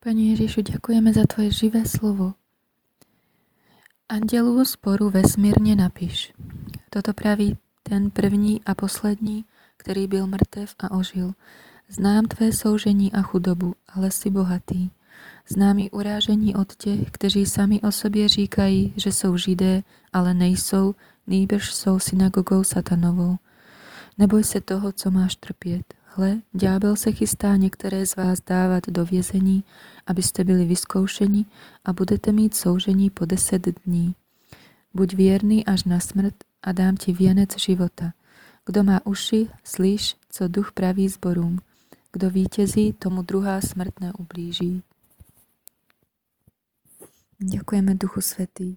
Pani Ježišu, ďakujeme za Tvoje živé slovo. Andelu sporu vesmírne napíš. Toto praví ten první a poslední, ktorý byl mŕtev a ožil. Znám tvé soužení a chudobu, ale si bohatý. Znám i urážení od těch, kteří sami o sobě říkají, že jsou židé, ale nejsou, nýbrž jsou synagogou satanovou. Neboj se toho, co máš trpět. Hle, ďábel se chystá některé z vás dávat do vězení, abyste byli vyzkoušeni a budete mít soužení po deset dní. Buď věrný až na smrt a dám ti věnec života. Kdo má uši, slyš, co duch praví zborům. Kdo vítězí, tomu druhá smrt neublíží. Ďakujeme Duchu Svetý.